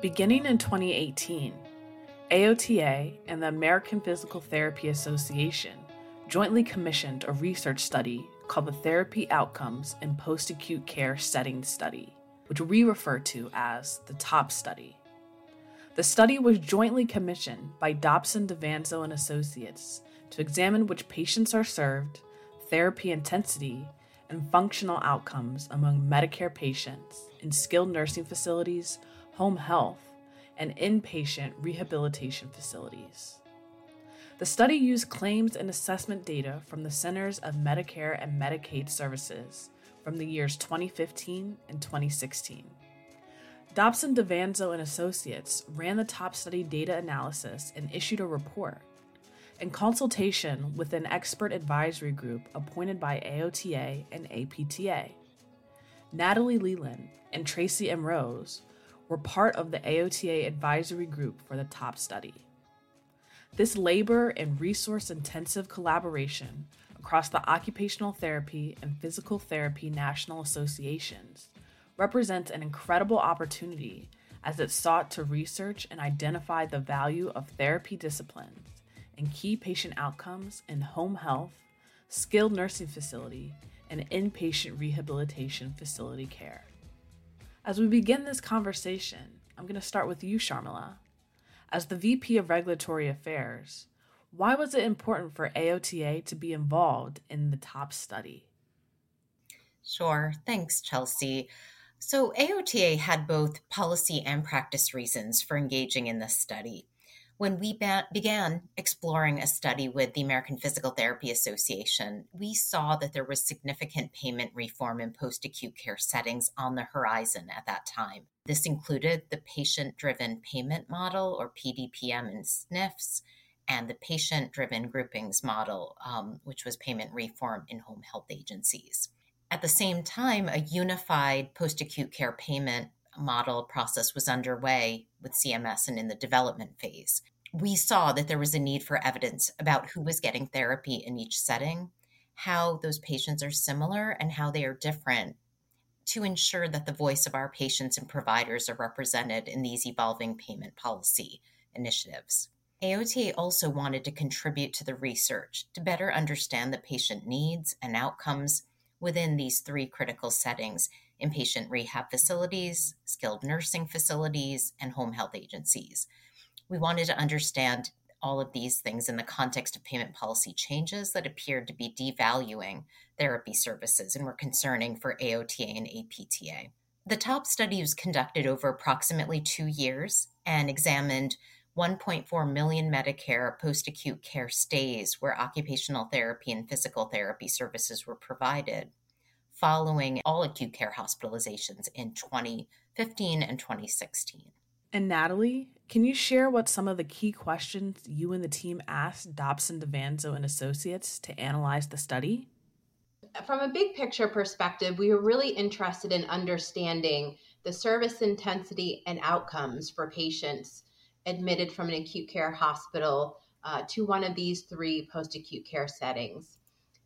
Beginning in 2018, AOTA and the American Physical Therapy Association jointly commissioned a research study called the Therapy Outcomes in Post Acute Care Setting Study, which we refer to as the TOP study. The study was jointly commissioned by Dobson DaVanzo and Associates to examine which patients are served, therapy intensity, and functional outcomes among Medicare patients in skilled nursing facilities home health, and inpatient rehabilitation facilities. The study used claims and assessment data from the Centers of Medicare and Medicaid Services from the years 2015 and 2016. Dobson DaVanzo and Associates ran the top study data analysis and issued a report. In consultation with an expert advisory group appointed by AOTA and APTA, Natalie Leland and Tracy Mroz were part of the AOTA advisory group for the TOP study. This labor and resource intensive collaboration across the occupational therapy and physical therapy national associations represents an incredible opportunity as it sought to research and identify the value of therapy disciplines and key patient outcomes in home health, skilled nursing facility, and inpatient rehabilitation facility care. As we begin this conversation, I'm going to start with you, Sharmila. As the VP of Regulatory Affairs, why was it important for AOTA to be involved in the TOP study? Sure. Thanks, Chelsea. So, AOTA had both policy and practice reasons for engaging in this study when we ba- began exploring a study with the American Physical Therapy Association, we saw that there was significant payment reform in post acute care settings on the horizon at that time. This included the patient driven payment model, or PDPM, in SNFs, and the patient driven groupings model, um, which was payment reform in home health agencies. At the same time, a unified post acute care payment model process was underway with CMS and in the development phase. We saw that there was a need for evidence about who was getting therapy in each setting, how those patients are similar, and how they are different to ensure that the voice of our patients and providers are represented in these evolving payment policy initiatives. AOTA also wanted to contribute to the research to better understand the patient needs and outcomes within these three critical settings inpatient rehab facilities, skilled nursing facilities, and home health agencies. We wanted to understand all of these things in the context of payment policy changes that appeared to be devaluing therapy services and were concerning for AOTA and APTA. The TOP study was conducted over approximately two years and examined 1.4 million Medicare post acute care stays where occupational therapy and physical therapy services were provided following all acute care hospitalizations in 2015 and 2016. And Natalie, can you share what some of the key questions you and the team asked Dobson DaVanzo and Associates to analyze the study? From a big picture perspective, we were really interested in understanding the service intensity and outcomes for patients admitted from an acute care hospital uh, to one of these three post acute care settings.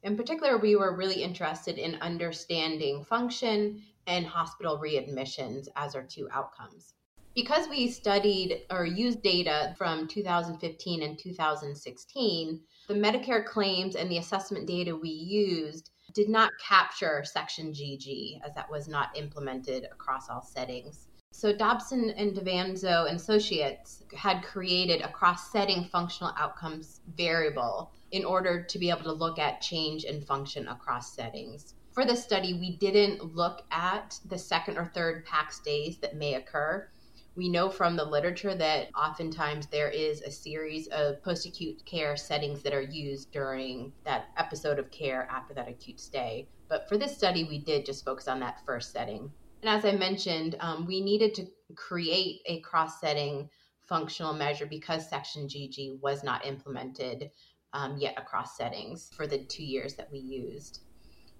In particular, we were really interested in understanding function and hospital readmissions as our two outcomes. Because we studied or used data from 2015 and 2016, the Medicare claims and the assessment data we used did not capture Section GG as that was not implemented across all settings. So Dobson and DaVanzo and Associates had created a cross-setting functional outcomes variable in order to be able to look at change and function across settings. For this study, we didn't look at the second or third PAC stays that may occur. We know from the literature that oftentimes there is a series of post acute care settings that are used during that episode of care after that acute stay. But for this study, we did just focus on that first setting. And as I mentioned, um, we needed to create a cross setting functional measure because Section GG was not implemented um, yet across settings for the two years that we used.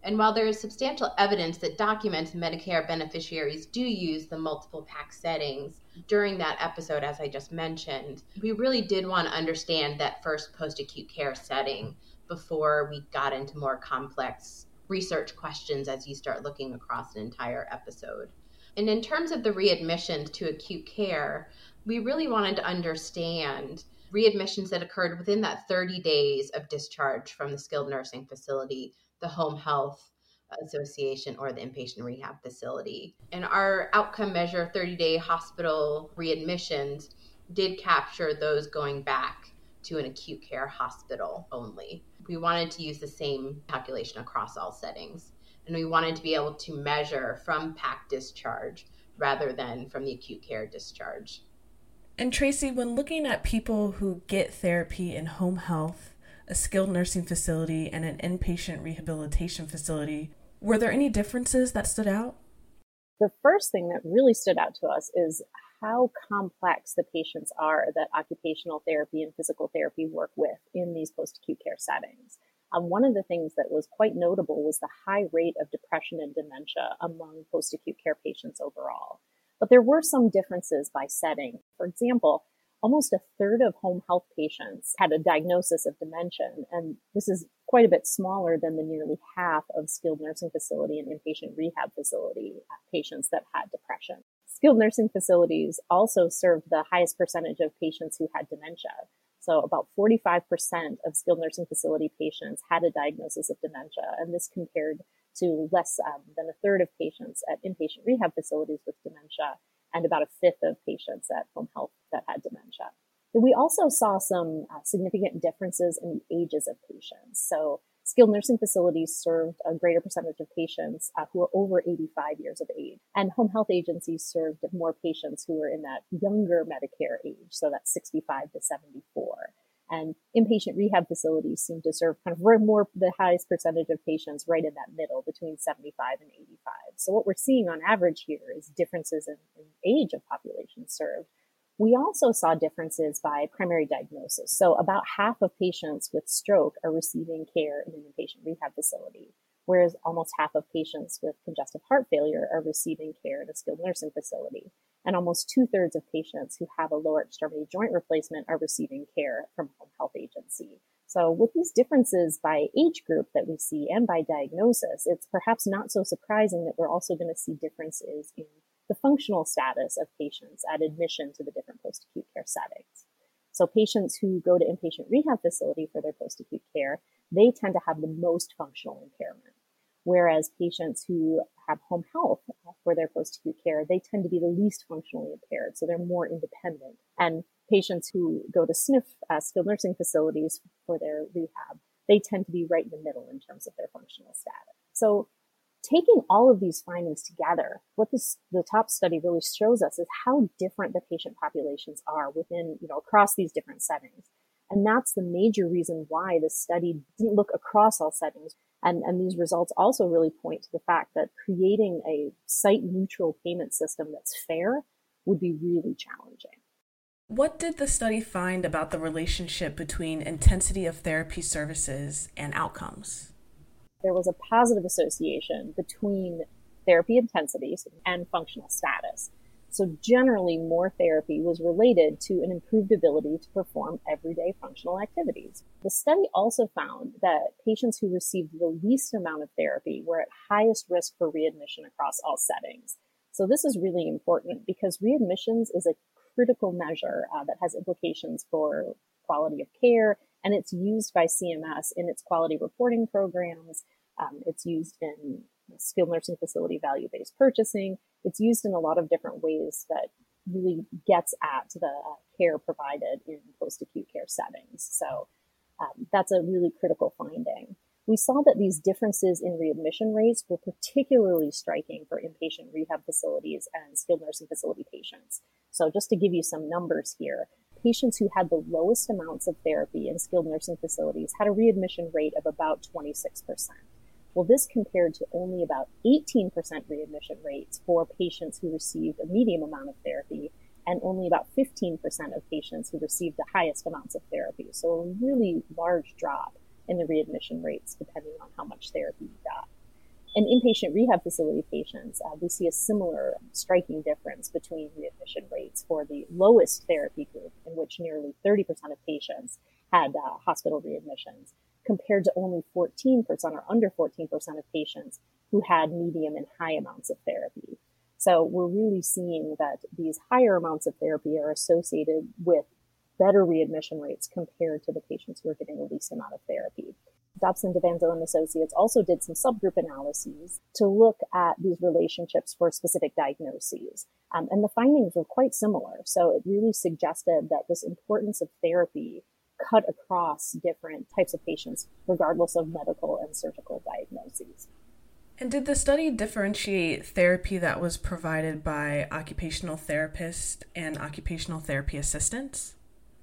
And while there is substantial evidence that documents Medicare beneficiaries do use the multiple PAC settings during that episode, as I just mentioned, we really did want to understand that first post acute care setting before we got into more complex research questions as you start looking across an entire episode. And in terms of the readmissions to acute care, we really wanted to understand readmissions that occurred within that 30 days of discharge from the skilled nursing facility, the home health association, or the inpatient rehab facility. And our outcome measure, 30 day hospital readmissions, did capture those going back to an acute care hospital only. We wanted to use the same calculation across all settings. And we wanted to be able to measure from PAC discharge rather than from the acute care discharge. And Tracy, when looking at people who get therapy in home health, a skilled nursing facility, and an inpatient rehabilitation facility, were there any differences that stood out? The first thing that really stood out to us is how complex the patients are that occupational therapy and physical therapy work with in these post acute care settings. Um, one of the things that was quite notable was the high rate of depression and dementia among post acute care patients overall. But there were some differences by setting. For example, almost a third of home health patients had a diagnosis of dementia, and this is quite a bit smaller than the nearly half of skilled nursing facility and inpatient rehab facility patients that had depression. Skilled nursing facilities also served the highest percentage of patients who had dementia. So about 45% of skilled nursing facility patients had a diagnosis of dementia, and this compared to less um, than a third of patients at inpatient rehab facilities with dementia and about a fifth of patients at home health that had dementia. We also saw some uh, significant differences in the ages of patients. So skilled nursing facilities served a greater percentage of patients uh, who were over 85 years of age. And home health agencies served more patients who were in that younger Medicare age, so that's 65 to 74. And inpatient rehab facilities seem to serve kind of more the highest percentage of patients right in that middle between 75 and 85. So what we're seeing on average here is differences in, in age of population served. We also saw differences by primary diagnosis. So about half of patients with stroke are receiving care in an inpatient rehab facility, whereas almost half of patients with congestive heart failure are receiving care in a skilled nursing facility and almost two thirds of patients who have a lower extremity joint replacement are receiving care from home health agency. So with these differences by age group that we see and by diagnosis, it's perhaps not so surprising that we're also going to see differences in the functional status of patients at admission to the different post-acute care settings. So patients who go to inpatient rehab facility for their post-acute care, they tend to have the most functional impairment. Whereas patients who have home health for their post acute care, they tend to be the least functionally impaired. So they're more independent. And patients who go to SNF, uh, skilled nursing facilities for their rehab, they tend to be right in the middle in terms of their functional status. So taking all of these findings together, what this, the top study really shows us is how different the patient populations are within, you know, across these different settings. And that's the major reason why the study didn't look across all settings. And, and these results also really point to the fact that creating a site neutral payment system that's fair would be really challenging. What did the study find about the relationship between intensity of therapy services and outcomes? There was a positive association between therapy intensities and functional status. So generally, more therapy was related to an improved ability to perform everyday functional activities. The study also found that patients who received the least amount of therapy were at highest risk for readmission across all settings. So this is really important because readmissions is a critical measure uh, that has implications for quality of care, and it's used by CMS in its quality reporting programs. Um, it's used in skilled nursing facility value based purchasing. It's used in a lot of different ways that really gets at the care provided in post acute care settings. So um, that's a really critical finding. We saw that these differences in readmission rates were particularly striking for inpatient rehab facilities and skilled nursing facility patients. So just to give you some numbers here, patients who had the lowest amounts of therapy in skilled nursing facilities had a readmission rate of about 26%. Well, this compared to only about 18% readmission rates for patients who received a medium amount of therapy and only about 15% of patients who received the highest amounts of therapy. So a really large drop in the readmission rates depending on how much therapy you got. In inpatient rehab facility patients, uh, we see a similar striking difference between readmission rates for the lowest therapy group, in which nearly 30% of patients had uh, hospital readmissions, compared to only 14% or under 14% of patients who had medium and high amounts of therapy. So we're really seeing that these higher amounts of therapy are associated with better readmission rates compared to the patients who are getting the least amount of therapy. Dobson, DaVanzo, and Associates also did some subgroup analyses to look at these relationships for specific diagnoses. Um, and the findings were quite similar. So it really suggested that this importance of therapy cut across different types of patients, regardless of medical and surgical diagnoses. And did the study differentiate therapy that was provided by occupational therapists and occupational therapy assistants?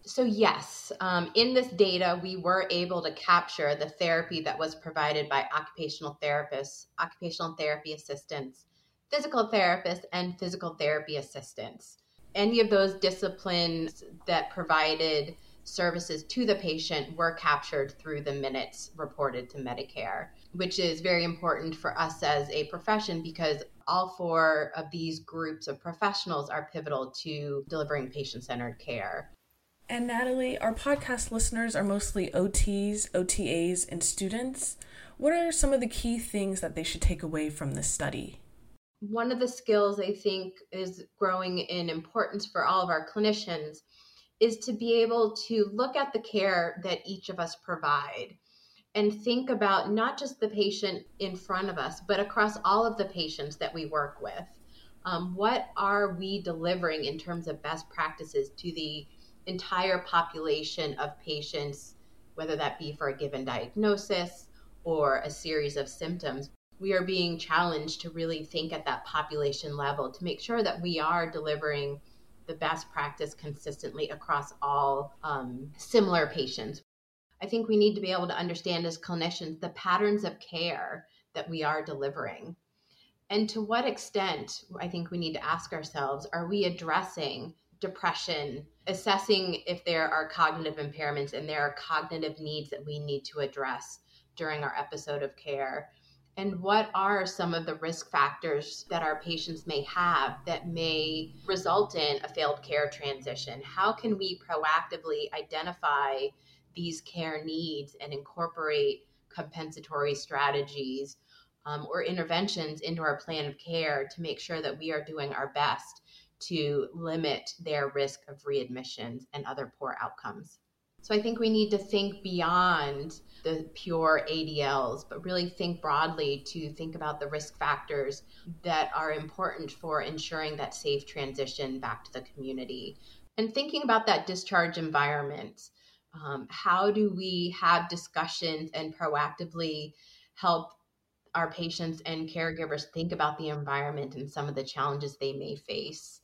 So, yes, um, in this data, we were able to capture the therapy that was provided by occupational therapists, occupational therapy assistants, physical therapists, and physical therapy assistants. Any of those disciplines that provided services to the patient were captured through the minutes reported to Medicare, which is very important for us as a profession because all four of these groups of professionals are pivotal to delivering patient centered care. And Natalie, our podcast listeners are mostly OTs, OTAs, and students. What are some of the key things that they should take away from this study? One of the skills I think is growing in importance for all of our clinicians is to be able to look at the care that each of us provide and think about not just the patient in front of us, but across all of the patients that we work with. Um, what are we delivering in terms of best practices to the entire population of patients, whether that be for a given diagnosis or a series of symptoms? We are being challenged to really think at that population level to make sure that we are delivering the best practice consistently across all um, similar patients. I think we need to be able to understand as clinicians the patterns of care that we are delivering. And to what extent, I think we need to ask ourselves are we addressing depression, assessing if there are cognitive impairments and there are cognitive needs that we need to address during our episode of care? And what are some of the risk factors that our patients may have that may result in a failed care transition? How can we proactively identify these care needs and incorporate compensatory strategies um, or interventions into our plan of care to make sure that we are doing our best to limit their risk of readmissions and other poor outcomes? So I think we need to think beyond the pure ADLs, but really think broadly to think about the risk factors that are important for ensuring that safe transition back to the community. And thinking about that discharge environment. Um, how do we have discussions and proactively help our patients and caregivers think about the environment and some of the challenges they may face?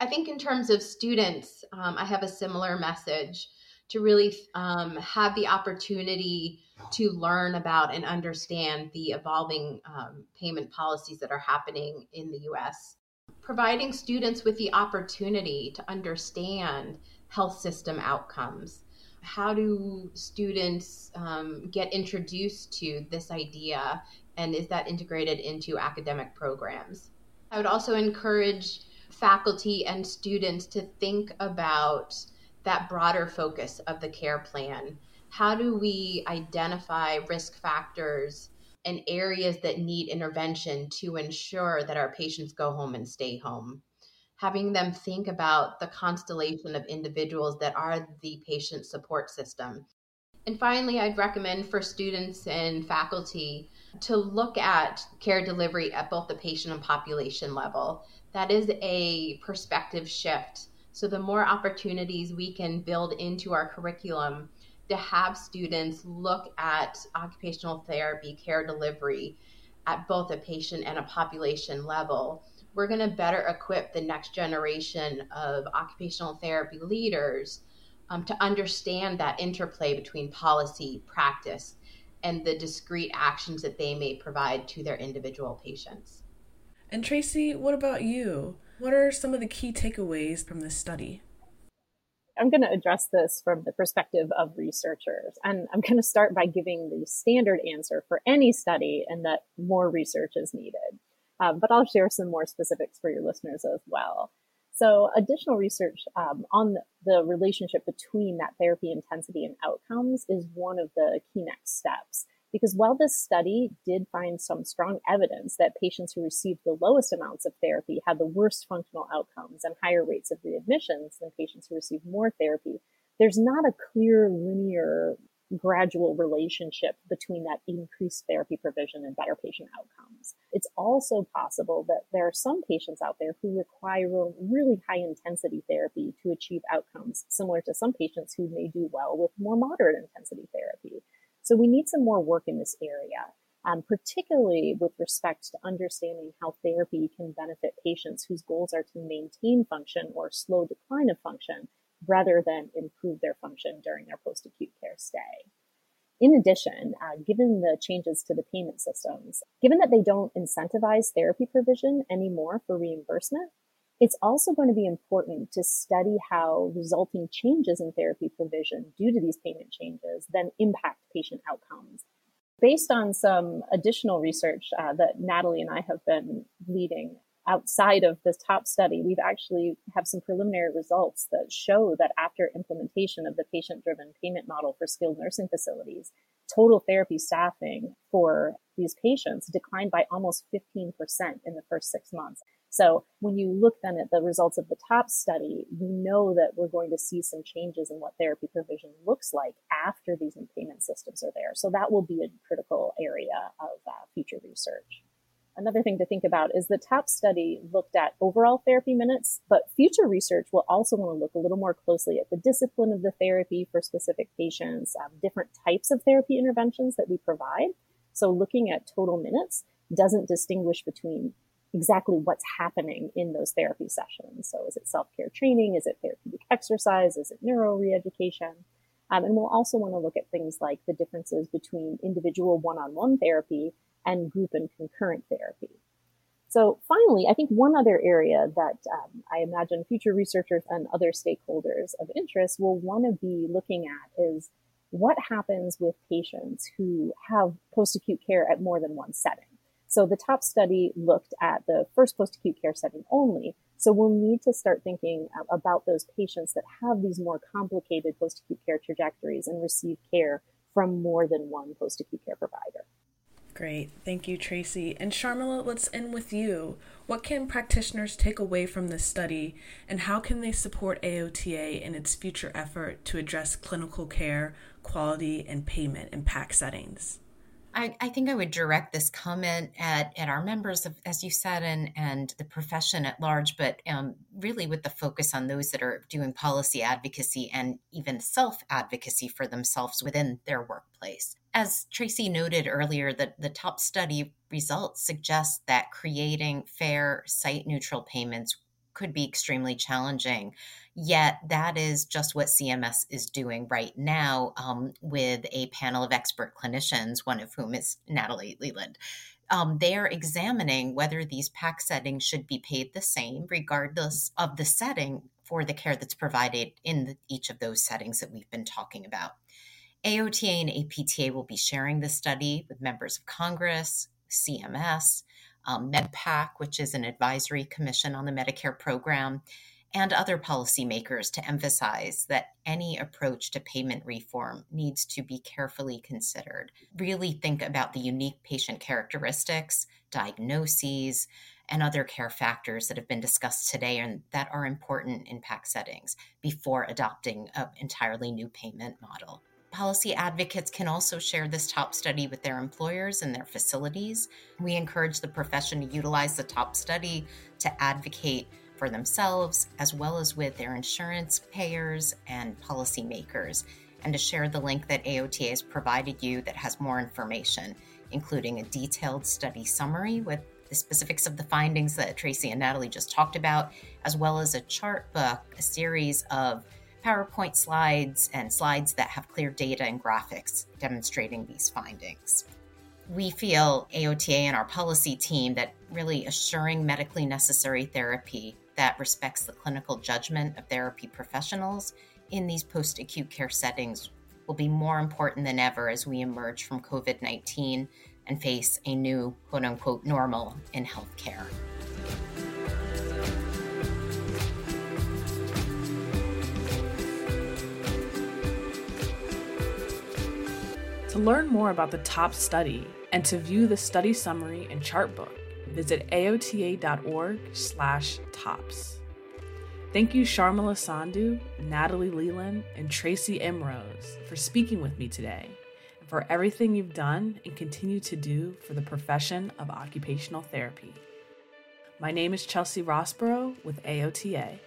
I think, in terms of students, um, I have a similar message to really um, have the opportunity to learn about and understand the evolving um, payment policies that are happening in the US. Providing students with the opportunity to understand health system outcomes. How do students um, get introduced to this idea, and is that integrated into academic programs? I would also encourage faculty and students to think about that broader focus of the care plan. How do we identify risk factors and areas that need intervention to ensure that our patients go home and stay home? Having them think about the constellation of individuals that are the patient support system. And finally, I'd recommend for students and faculty to look at care delivery at both the patient and population level. That is a perspective shift so, the more opportunities we can build into our curriculum to have students look at occupational therapy care delivery at both a patient and a population level, we're going to better equip the next generation of occupational therapy leaders um, to understand that interplay between policy, practice, and the discrete actions that they may provide to their individual patients. And Tracy, what about you? What are some of the key takeaways from this study? I'm going to address this from the perspective of researchers. And I'm going to start by giving the standard answer for any study and that more research is needed. Um, but I'll share some more specifics for your listeners as well. So, additional research um, on the, the relationship between that therapy intensity and outcomes is one of the key next steps Because while this study did find some strong evidence that patients who received the lowest amounts of therapy had the worst functional outcomes and higher rates of readmissions than patients who received more therapy, there's not a clear linear gradual relationship between that increased therapy provision and better patient outcomes. It's also possible that there are some patients out there who require really high intensity therapy to achieve outcomes similar to some patients who may do well with more moderate intensity therapy. So we need some more work in this area. Um, particularly with respect to understanding how therapy can benefit patients whose goals are to maintain function or slow decline of function rather than improve their function during their post acute care stay. In addition, uh, given the changes to the payment systems, given that they don't incentivize therapy provision anymore for reimbursement, it's also going to be important to study how resulting changes in therapy provision due to these payment changes then impact patient outcomes. Based on some additional research uh, that Natalie and I have been leading outside of this top study, we've actually have some preliminary results that show that after implementation of the patient driven payment model for skilled nursing facilities, total therapy staffing for these patients declined by almost 15% in the first six months. So when you look then at the results of the top study, we know that we're going to see some changes in what therapy provision looks like after these new payment systems are there. So that will be a critical area of uh, future research. Another thing to think about is the top study looked at overall therapy minutes, but future research will also want to look a little more closely at the discipline of the therapy for specific patients, um, different types of therapy interventions that we provide. So looking at total minutes doesn't distinguish between exactly what's happening in those therapy sessions. So is it self-care training? Is it therapeutic exercise? Is it neuro reeducation? Um, and we'll also want to look at things like the differences between individual one-on-one therapy and group and concurrent therapy. So finally, I think one other area that um, I imagine future researchers and other stakeholders of interest will want to be looking at is what happens with patients who have post-acute care at more than one setting. So the top study looked at the first post-acute care setting only. So we'll need to start thinking uh, about those patients that have these more complicated post-acute care trajectories and receive care from more than one post-acute care provider. Great. Thank you, Tracy. And Sharmila, let's end with you. What can practitioners take away from this study, and how can they support AOTA in its future effort to address clinical care, quality, and payment in PAC settings? I, I, think I would direct this comment at, at our members, of, as you said, and, and the profession at large, but um, really with the focus on those that are doing policy advocacy and even self advocacy for themselves within their workplace. As Tracy noted earlier, that the top study results suggest that creating fair, site neutral payments could be extremely challenging. Yet, that is just what CMS is doing right now um, with a panel of expert clinicians, one of whom is Natalie Leland. Um, they are examining whether these PAC settings should be paid the same, regardless of the setting for the care that's provided in the, each of those settings that we've been talking about. AOTA and APTA will be sharing this study with members of Congress, CMS, um, MedPAC, which is an advisory commission on the Medicare program, and other policymakers to emphasize that any approach to payment reform needs to be carefully considered. Really think about the unique patient characteristics, diagnoses, and other care factors that have been discussed today and that are important in PAC settings before adopting an entirely new payment model. Policy advocates can also share this top study with their employers and their facilities. We encourage the profession to utilize the top study to advocate for themselves as well as with their insurance payers and policymakers, and to share the link that AOTA has provided you that has more information, including a detailed study summary with the specifics of the findings that Tracy and Natalie just talked about, as well as a chart book, a series of PowerPoint slides and slides that have clear data and graphics demonstrating these findings. We feel AOTA and our policy team that really assuring medically necessary therapy that respects the clinical judgment of therapy professionals in these post acute care settings will be more important than ever as we emerge from COVID 19 and face a new quote unquote normal in healthcare. To learn more about the TOPS study and to view the study summary and chart book, visit aota.org/tops. Thank you, Sharmila Sandhu, Natalie Leland, and Tracy Mroz for speaking with me today and for everything you've done and continue to do for the profession of occupational therapy. My name is Chelsea Rossborough with AOTA.